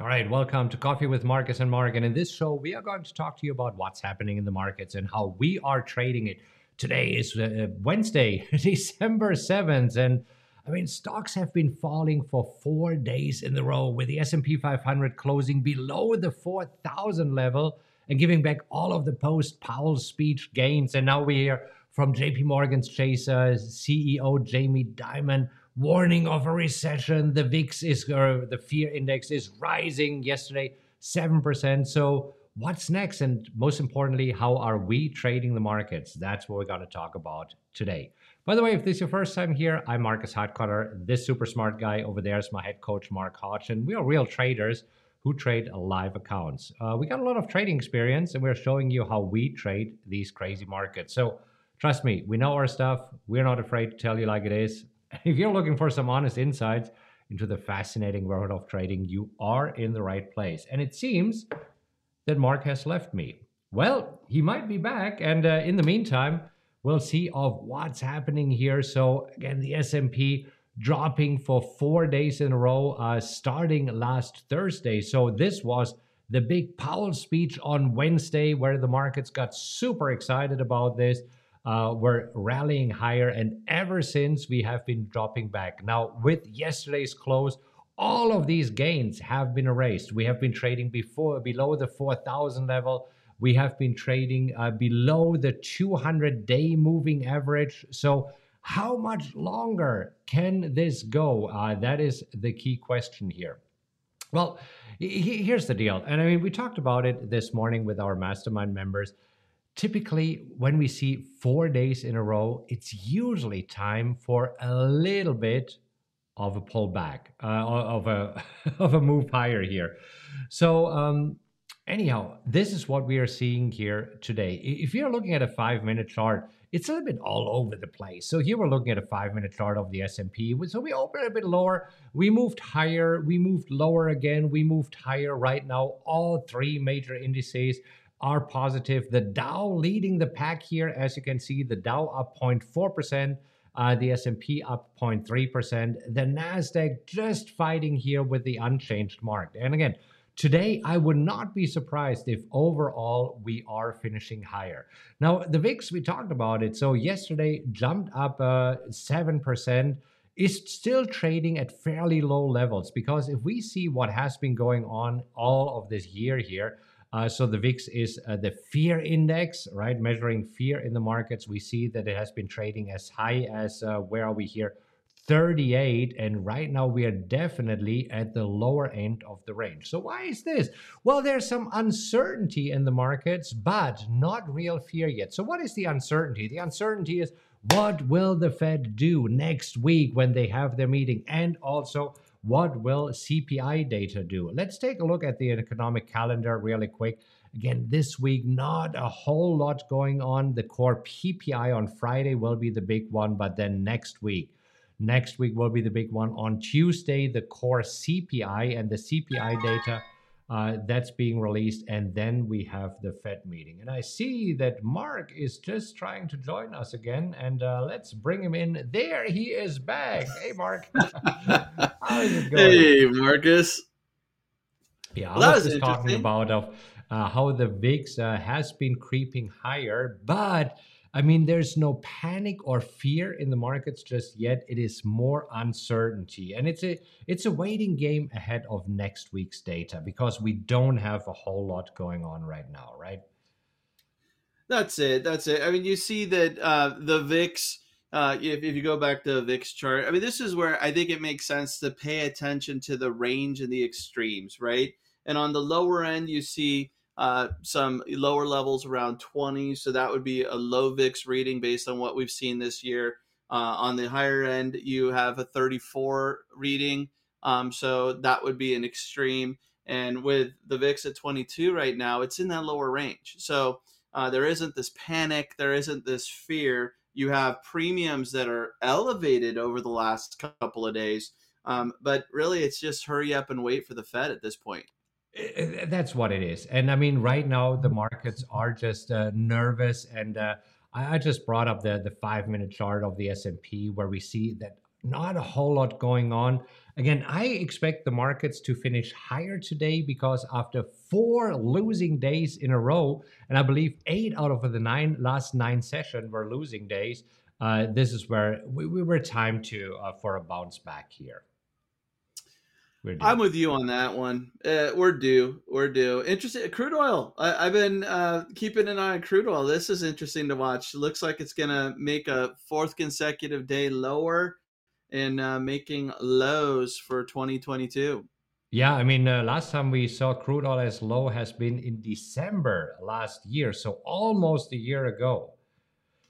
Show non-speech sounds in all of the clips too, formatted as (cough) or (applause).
All right, welcome to Coffee with Marcus and Mark. And in this show, we are going to talk to you about what's happening in the markets and how we are trading it. Today is uh, Wednesday, (laughs) December 7th, and I mean, stocks have been falling for four days in a row, with the S&P 500 closing below the 4,000 level and giving back all of the post-Powell speech gains. And now we hear from J.P. Morgan's Chase uh, CEO Jamie Dimon warning of a recession. The VIX is, or the fear index is rising yesterday, 7%. So what's next? And most importantly, how are we trading the markets? That's what we're going to talk about today. By the way, if this is your first time here, I'm Marcus Heitkoetter. This super smart guy over there is my head coach, Mark Hodge, and we are real traders who trade live accounts. Uh, we got a lot of trading experience, and we're showing you how we trade these crazy markets. So trust me, we know our stuff. We're not afraid to tell you like it is. (laughs) If you're looking for some honest insights into the fascinating world of trading, you are in the right place. And it seems that Mark has left me. Well, he might be back, and uh, in the meantime, we'll see of what's happening here. So again, the S&P dropping for four days in a row, uh, starting last Thursday. So this was the big Powell speech on Wednesday, where the markets got super excited about this. Uh, we're rallying higher, and ever since we have been dropping back. Now, with yesterday's close, all of these gains have been erased. We have been trading before below the 4,000 level. We have been trading uh, below the 200 day moving average. So, how much longer can this go? Uh, that is the key question here. Well, here's the deal. And I mean, we talked about it this morning with our mastermind members. Typically, when we see four days in a row, it's usually time for a little bit of a pullback, uh, of a (laughs) of a move higher here. So um, Anyhow, this is what we are seeing here today. If you're looking at a five minute chart, it's a little bit all over the place. So here we're looking at a five minute chart of the S&P. So we opened a bit lower, we moved higher, we moved lower again, we moved higher. Right now, all three major indices are positive. The Dow leading the pack here, as you can see, the Dow up 0.4%. Uh, the S&P up 0.3%. The Nasdaq just fighting here with the unchanged mark. And again, Today, I would not be surprised if overall we are finishing higher. Now, the VIX, we talked about it. So, yesterday jumped up uh, 7%, is still trading at fairly low levels because if we see what has been going on all of this year here, uh, so the VIX is uh, the fear index, right? Measuring fear in the markets. We see that it has been trading as high as, uh, where are we here? 38 and right now we are definitely at the lower end of the range. So why is this? Well, there's some uncertainty in the markets, but not real fear yet. So what is the uncertainty? The uncertainty is what will the Fed do next week when they have their meeting and also what will CPI data do? Let's take a look at the economic calendar really quick. Again, this week, not a whole lot going on. The core PPI on Friday will be the big one, but then next week, Next week will be the big one. On Tuesday, the core CPI and the CPI data uh, that's being released. And then we have the Fed meeting. And I see that Mark is just trying to join us again. And uh, let's bring him in. There he is back. Hey, Mark. (laughs) How is it going? Hey, Marcus. Yeah, I was just talking about of uh, how the VIX uh, has been creeping higher, but I mean, there's no panic or fear in the markets just yet. It is more uncertainty, and it's a it's a waiting game ahead of next week's data because we don't have a whole lot going on right now, right? That's it. That's it. I mean, you see that uh, the VIX. Uh, if, if you go back to the VIX chart, I mean, this is where I think it makes sense to pay attention to the range and the extremes, right? And on the lower end, you see uh, some lower levels around 20. So that would be a low VIX reading based on what we've seen this year. Uh, on the higher end, you have a 34 reading. Um, so that would be an extreme. And with the VIX at 22 right now, it's in that lower range. So uh, there isn't this panic, there isn't this fear. You have premiums that are elevated over the last couple of days. Um, but really, it's just hurry up and wait for the Fed at this point. That's what it is. And I mean, right now the markets are just uh, nervous. And uh, I, just brought up the the five minute chart of the S and P where we see that not a whole lot going on. Again, I expect the markets to finish higher today because after four losing days in a row, and I believe eight out of the nine last nine sessions were losing days, uh, this is where we, we were time to uh, for a bounce back here. I'm with you on that one. Uh, we're due. We're due. Interesting. Crude oil. I, have been uh, keeping an eye on crude oil. This is interesting to watch. Looks like it's going to make a fourth consecutive day lower and uh, making lows for 2022. Yeah, I mean, uh, last time we saw crude oil as low has been in December last year, so almost a year ago.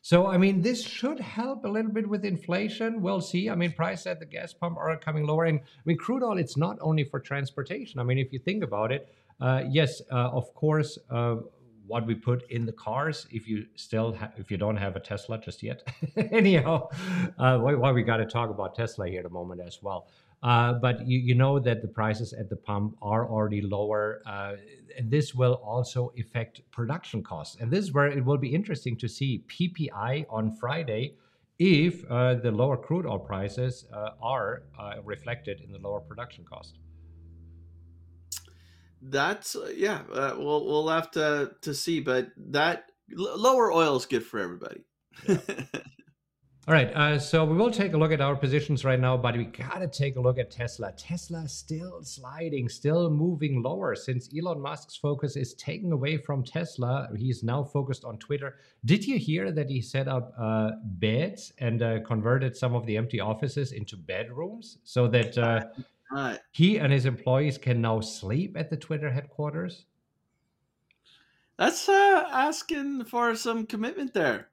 So, I mean, this should help a little bit with inflation. We'll see. I mean, prices at the gas pump are coming lower. And I mean, crude oil, it's not only for transportation. I mean, if you think about it, uh, yes, uh, of course, uh, what we put in the cars, if you still ha- if you don't have a Tesla just yet. (laughs) Anyhow, uh, why, why we got to talk about Tesla here at a moment as well. Uh, but you, you know that the prices at the pump are already lower. Uh, and this will also affect production costs. And this is where it will be interesting to see PPI on Friday if uh, the lower crude oil prices uh, are uh, reflected in the lower production cost. That's yeah. we'll we'll have to to see, but that lower oil is good for everybody. Yeah. (laughs) All right, uh, so we will take a look at our positions right now, but we gotta take a look at Tesla. Tesla still sliding, still moving lower since Elon Musk's focus is taken away from Tesla. He's now focused on Twitter. Did you hear that he set up uh, beds and uh, converted some of the empty offices into bedrooms so that uh, he and his employees can now sleep at the Twitter headquarters? That's uh, asking for some commitment there.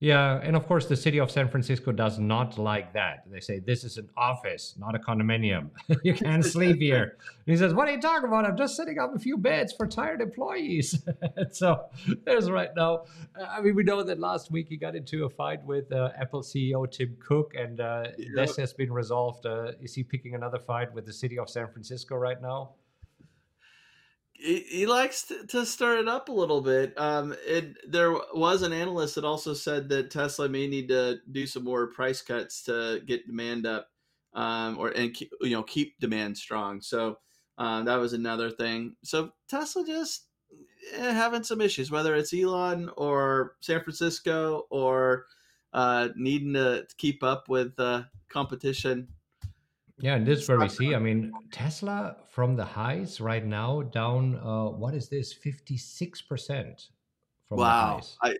Yeah, and of course, the city of San Francisco does not like that. They say this is an office, not a condominium. (laughs) you can't sleep here. And he says, "What are you talking about? I'm just setting up a few beds for tired employees." (laughs) so there's right now. Uh, I mean, we know that last week he got into a fight with uh, Apple CEO Tim Cook, and uh, this has been resolved. Uh, is he picking another fight with the city of San Francisco right now? He, likes to, to, stir it up a little bit. Um, it there was an analyst that also said that Tesla may need to do some more price cuts to get demand up, um, or and keep, you know keep demand strong. So um, that was another thing. So Tesla just eh, having some issues, whether it's Elon or San Francisco or uh, needing to keep up with uh, competition. Yeah, and this is where we see. I mean, Tesla from the highs right now down. Uh, what is this? Fifty six percent from wow. the highs.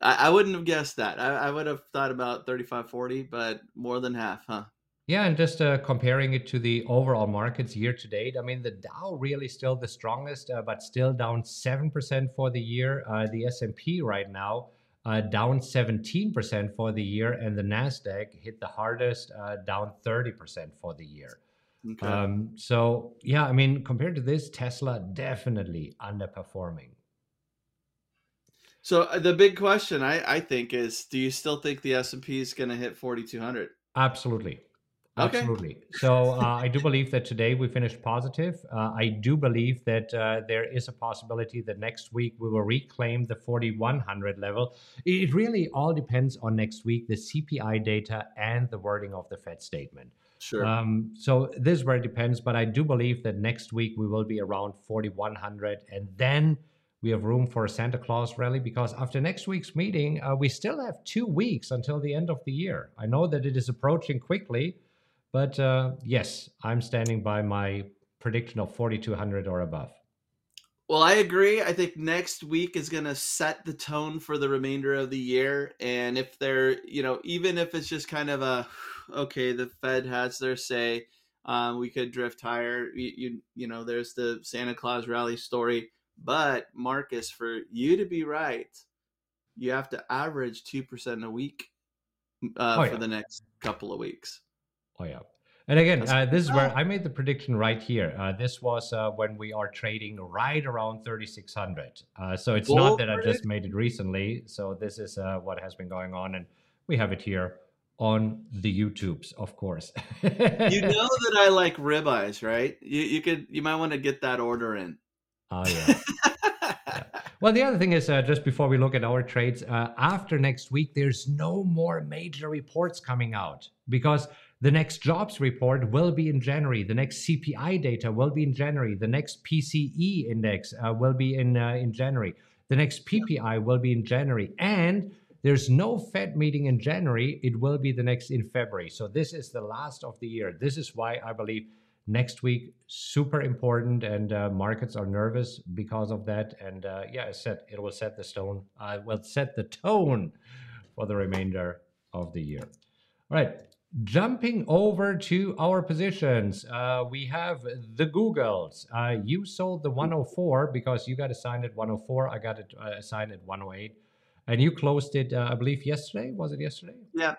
I, I wouldn't have guessed that. I, I would have thought about 35, 40, but more than half, huh? Yeah, and just uh, comparing it to the overall markets year to date, I mean, the Dow really still the strongest, uh, but still down seven percent for the year. Uh, the S and P right now uh, down 17% for the year, and the Nasdaq hit the hardest, uh, down 30% for the year. Okay. Um, so yeah, I mean, compared to this, Tesla definitely underperforming. So uh, the big question I, I think is, do you still think the S and P is going to hit 4,200? Absolutely. Absolutely. Okay. So uh, I do believe that today we finished positive. Uh, I do believe that uh, there is a possibility that next week we will reclaim the 4100 level. It really all depends on next week, the CPI data and the wording of the Fed statement. Sure. Um, so this is where it depends, but I do believe that next week we will be around 4100 and then we have room for a Santa Claus rally because after next week's meeting, uh, we still have two weeks until the end of the year. I know that it is approaching quickly, but uh, yes, I'm standing by my prediction of 4,200 or above. Well, I agree. I think next week is going to set the tone for the remainder of the year. And if they're, you know, even if it's just kind of a, okay, the Fed has their say, um, we could drift higher. You, you, you know, there's the Santa Claus rally story. But Marcus, for you to be right, you have to average 2% a week uh, oh, yeah. for the next couple of weeks. Oh yeah. And again, uh, this is where I made the prediction right here. Uh, this was uh, when we are trading right around 3,600. Uh, so it's not that I just made it recently. So this is uh, what has been going on, and we have it here on the YouTubes, of course. you (laughs) know that I like ribeyes, right? You you could you might want to get that order in. Oh (laughs) yeah. yeah. Well, the other thing is, uh, just before we look at our trades, after next week, there's no more major reports coming out because The next jobs report will be in January. The next CPI data will be in January. The next PCE index uh, will be in uh, in January. The next PPI will be in January. And there's no Fed meeting in January. It will be the next in February. So this is the last of the year. This is why I believe next week super important and uh, markets are nervous because of that. And uh, yeah, I said it will set the stone. I uh, will set the tone for the remainder of the year. All right. Jumping over to our positions, uh, we have the Googles. Uh, you sold the 104 because you got assigned at 104. I got it uh, assigned at 108. And you closed it, uh, I believe, yesterday. Was it yesterday? Yeah.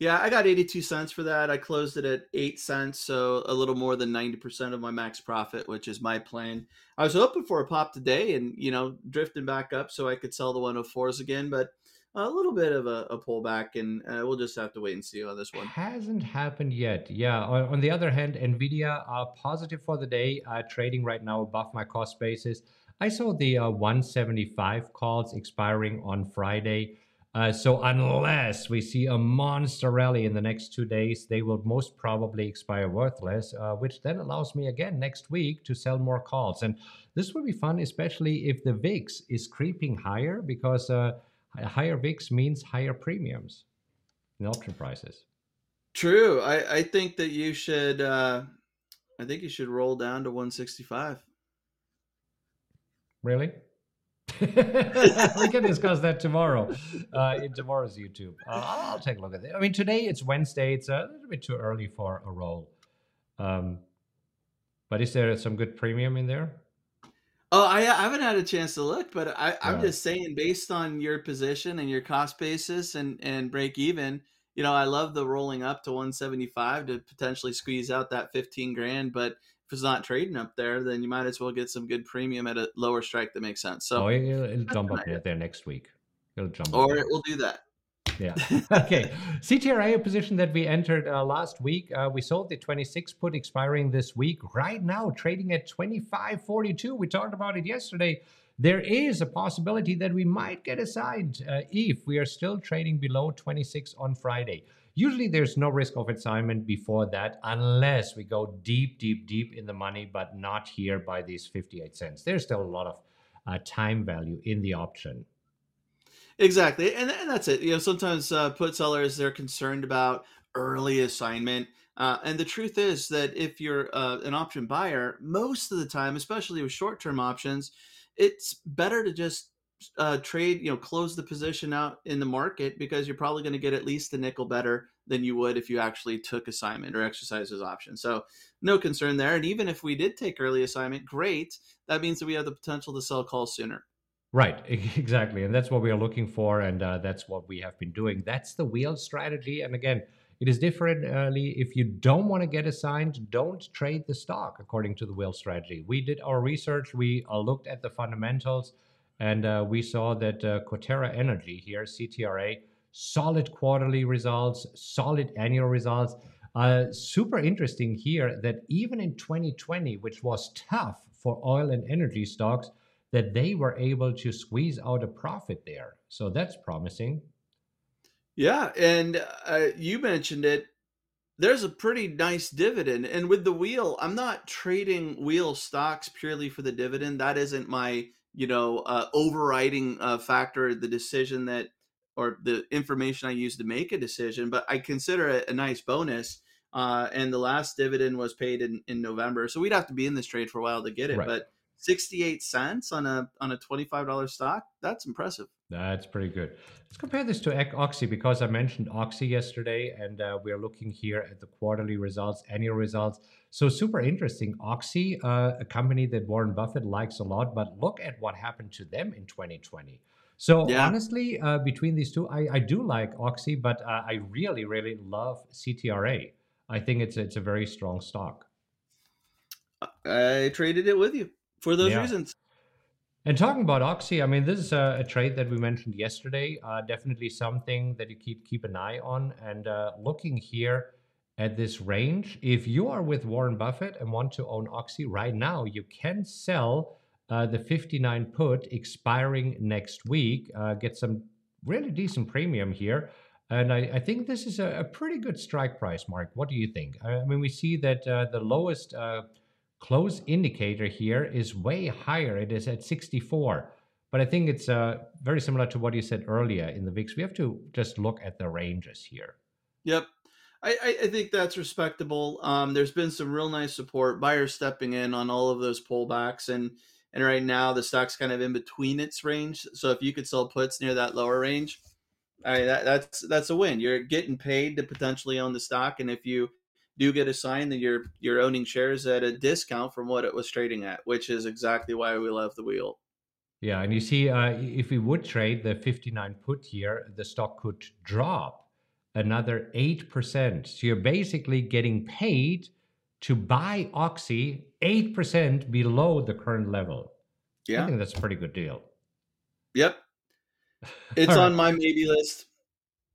Yeah, I got 82 cents for that. I closed it at 8 cents, so a little more than 90% of my max profit, which is my plan. I was hoping for a pop today and, you know, drifting back up so I could sell the 104s again, but a little bit of a, a pullback, and uh, we'll just have to wait and see on this one. Hasn't happened yet. Yeah. On, on the other hand, Nvidia are positive for the day, uh, trading right now above my cost basis. I saw the uh, 175 calls expiring on Friday. Uh, so unless we see a monster rally in the next two days, they will most probably expire worthless, uh, which then allows me again next week to sell more calls. And this will be fun, especially if the VIX is creeping higher, because uh, higher VIX means higher premiums in option prices. True. I, I think that you should. Uh, I think you should roll down to 165. Really? (laughs) we can discuss that tomorrow uh, in tomorrow's YouTube. Uh, I'll take a look at it. I mean, today it's Wednesday. It's a little bit too early for a roll. Um, but is there some good premium in there? Oh, I, I haven't had a chance to look, but I, I'm just saying, based on your position and your cost basis and and break even, you know, I love the rolling up to 175 to potentially squeeze out that 15 grand. But if it's not trading up there, then you might as well get some good premium at a lower strike that makes sense. So, oh, it'll, it'll jump up there next week. It'll jump. Or it will do that. Yeah. (laughs) okay. CTRA, a position that we entered uh, last week. Uh, we sold the 26 put expiring this week. Right now, trading at 25.42. We talked about it yesterday. There is a possibility that we might get assigned uh, if we are still trading below 26 on Friday. Usually, there's no risk of assignment before that unless we go deep, deep, deep in the money, but not here by these 58 cents. There's still a lot of uh, time value in the option. Exactly, and, and that's it. You know, sometimes uh, put sellers they're concerned about early assignment, uh, and the truth is that if you're uh, an option buyer, most of the time, especially with short-term options, it's better to just uh, trade. You know, close the position out in the market because you're probably going to get at least a nickel better than you would if you actually took assignment or exercised those options. So no concern there. And even if we did take early assignment, great. That means that we have the potential to sell calls sooner. Right, (laughs) exactly. And that's what we are looking for. And uh, that's what we have been doing. That's the wheel strategy. And again, it is different early. If you don't want to get assigned, don't trade the stock according to the wheel strategy. We did our research, we uh, looked at the fundamentals, and uh, we saw that uh, Coterra Energy here, CTRA, solid quarterly results, solid annual results. Uh, super interesting here that even in 2020, which was tough for oil and energy stocks, that they were able to squeeze out a profit there. So that's promising. Yeah, and uh, you mentioned it. There's a pretty nice dividend, and with the wheel, I'm not trading wheel stocks purely for the dividend. That isn't my, you know, uh, overriding uh, factor. The decision that, or the information I use to make a decision, but I consider it a nice bonus. Uh, and the last dividend was paid in, in November, so we'd have to be in this trade for a while to get it. Right. But 68 cents on a on a $25 stock? That's impressive. That's pretty good. Let's compare this to oxy because i mentioned oxy yesterday and uh, we're looking here at the quarterly results annual results. So super interesting. Oxy uh, a company that warren buffett likes a lot but look at what happened to them in 2020 so yeah. honestly uh, between these two I, I do like oxy but uh, i really really love ctra i think it's it's a very strong stock. I traded it with you for those yeah. reasons. And talking about Oxy, I mean, this is a, a trade that we mentioned yesterday. Uh, definitely something that you keep keep an eye on. And uh, looking here at this range, if you are with Warren Buffett and want to own Oxy right now, you can sell uh, the 59 put expiring next week. Uh, get some really decent premium here. And I, I think this is a, a, pretty good strike price, Mark. What do you think? I mean, we see that uh, the lowest uh, close indicator here is way higher. It is at 64. But I think it's uh, very similar to what you said earlier in the VIX. We have to just look at the ranges here. Yep. I, I think that's respectable. Um, there's been some real nice support, buyers stepping in on all of those pullbacks, and and right now the stock's kind of in between its range. So if you could sell puts near that lower range, I that, that's that's a win. You're getting paid to potentially own the stock, and if you do get a sign that you're you're owning shares at a discount from what it was trading at, which is exactly why we love the wheel. Yeah, and you see, uh, if we would trade the 59 put here, the stock could drop another 8%. So you're basically getting paid to buy Oxy 8% below the current level. Yeah. I think that's a pretty good deal. Yep. (laughs) It's right. on my maybe list.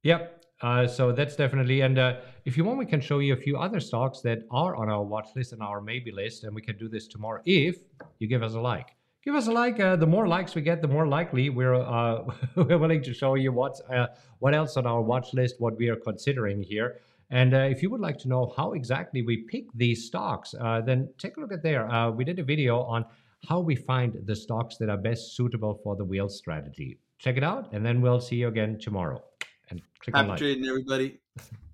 Yep. Uh, so that's definitely, and uh, if you want, we can show you a few other stocks that are on our watch list and our maybe list, and we can do this tomorrow if you give us a like give us a like. Uh, the more likes we get, the more likely we're uh, (laughs) we're willing to show you what's uh, what else on our watch list, what we are considering here. And uh, if you would like to know how exactly we pick these stocks, uh, then take a look at there. Uh, we did a video on how we find the stocks that are best suitable for the wheel strategy. Check it out, and then we'll see you again tomorrow. And click Happy on like. trading, everybody. (laughs)